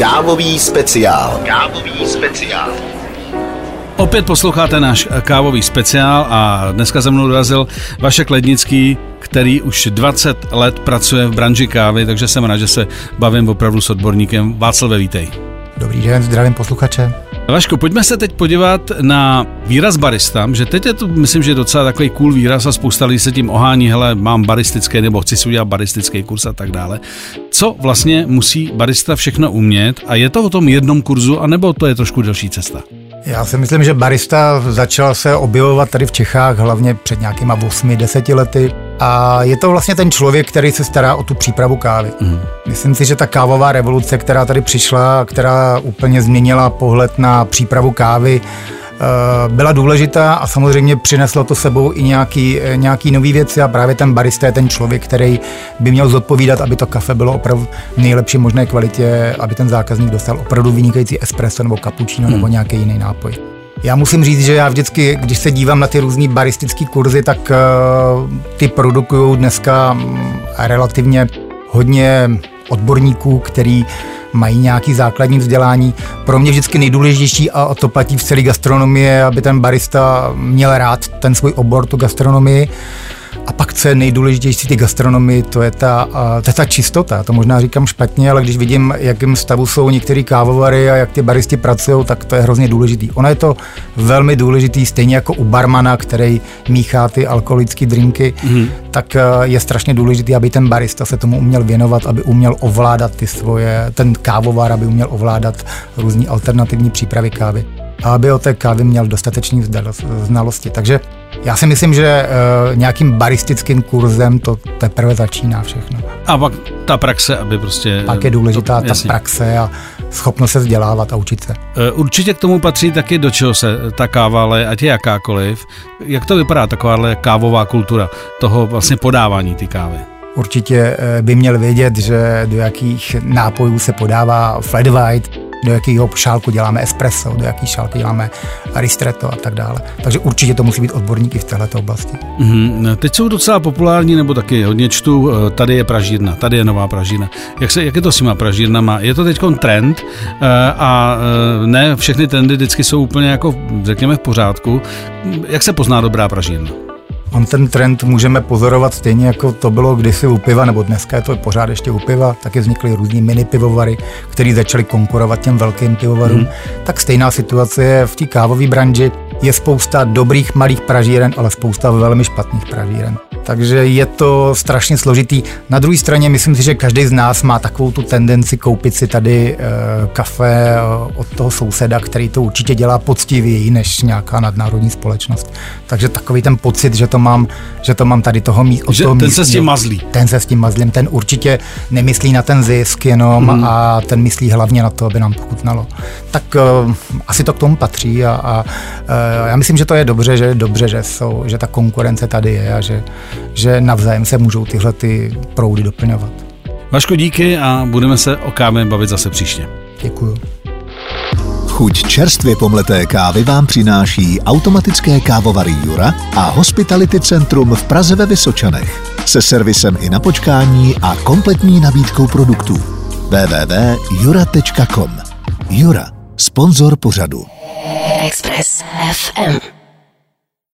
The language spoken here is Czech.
Kávový speciál. Kávový speciál. Opět posloucháte náš kávový speciál a dneska za mnou dorazil Vašek Lednický, který už 20 let pracuje v branži kávy, takže jsem rád, že se bavím opravdu s odborníkem. Václav, vítej. Dobrý den, zdravím posluchače. Vaško, pojďme se teď podívat na výraz barista, že teď je to, myslím, že docela takový cool výraz a spousta lidí se tím ohání, hele, mám baristické nebo chci si udělat baristický kurz a tak dále. Co vlastně musí barista všechno umět a je to o tom jednom kurzu, anebo to je trošku delší cesta? Já si myslím, že barista začal se objevovat tady v Čechách hlavně před nějakýma 8-10 lety a je to vlastně ten člověk, který se stará o tu přípravu kávy. Mm. Myslím si, že ta kávová revoluce, která tady přišla, která úplně změnila pohled na přípravu kávy, Eh, byla důležitá a samozřejmě přineslo to sebou i nějaký, eh, nějaký nový věci a právě ten barista je ten člověk, který by měl zodpovídat, aby to kafe bylo opravdu v nejlepší možné kvalitě, aby ten zákazník dostal opravdu vynikající espresso nebo cappuccino hmm. nebo nějaký jiný nápoj. Já musím říct, že já vždycky, když se dívám na ty různé baristické kurzy, tak uh, ty produkují dneska mm, relativně hodně odborníků, který mají nějaký základní vzdělání. Pro mě vždycky nejdůležitější, a to platí v celé gastronomii, aby ten barista měl rád ten svůj obor, tu gastronomii, a pak, co je nejdůležitější ty gastronomii, to je ta, to je ta čistota. To možná říkám špatně, ale když vidím, jakým stavu jsou některé kávovary a jak ty baristi pracují, tak to je hrozně důležitý. Ono je to velmi důležitý, stejně jako u barmana, který míchá ty alkoholické drinky, mm. tak je strašně důležitý, aby ten barista se tomu uměl věnovat, aby uměl ovládat ty svoje, ten kávovar, aby uměl ovládat různé alternativní přípravy kávy a aby o té kávě měl dostatečný znalosti. Takže já si myslím, že uh, nějakým baristickým kurzem to teprve začíná všechno. A pak ta praxe, aby prostě... Pak je důležitá to, ta praxe a schopnost se vzdělávat a učit se. Eh, určitě k tomu patří taky, do čeho se ta káva, ale ať je jakákoliv. Jak to vypadá, taková kávová kultura toho vlastně podávání ty kávy? Určitě eh, by měl vědět, že do jakých nápojů se podává flat white, do jakého šálku děláme espresso, do jaký šálky děláme ristretto a tak dále. Takže určitě to musí být odborníky v této oblasti. Mm-hmm. Teď jsou docela populární, nebo taky hodně čtu, eh, tady je pražírna, tady je nová pražírna. Jak, se, jak je to s těma pražírnama? Je to teď trend eh, a eh, ne všechny trendy vždycky jsou úplně jako, řekněme, v pořádku. Jak se pozná dobrá pražírna? On ten trend můžeme pozorovat stejně jako to bylo kdysi u piva, nebo dneska je to pořád ještě u piva, taky vznikly různý mini pivovary, které začaly konkurovat těm velkým pivovarům. Mm. Tak stejná situace je v té kávové branži. Je spousta dobrých malých pražíren, ale spousta velmi špatných pražíren takže je to strašně složitý. Na druhé straně myslím si, že každý z nás má takovou tu tendenci koupit si tady e, kafe eh, od toho souseda, který to určitě dělá poctivěji než nějaká nadnárodní společnost. Takže takový ten pocit, že to mám, že to mám tady toho, mí, od že toho ten místního, se s tím mazlí. Ten se s tím mazlím, ten určitě nemyslí na ten zisk jenom hmm. a ten myslí hlavně na to, aby nám pochutnalo. Tak e, asi to k tomu patří a, a e, já myslím, že to je dobře, že je dobře, že, jsou, že ta konkurence tady je a že, že navzájem se můžou tyhle ty proudy doplňovat. Vaško, díky a budeme se o kávě bavit zase příště. Děkuju. Chuť čerstvě pomleté kávy vám přináší automatické kávovary Jura a Hospitality Centrum v Praze ve Vysočanech se servisem i na počkání a kompletní nabídkou produktů. www.jura.com Jura, sponzor pořadu. Express FM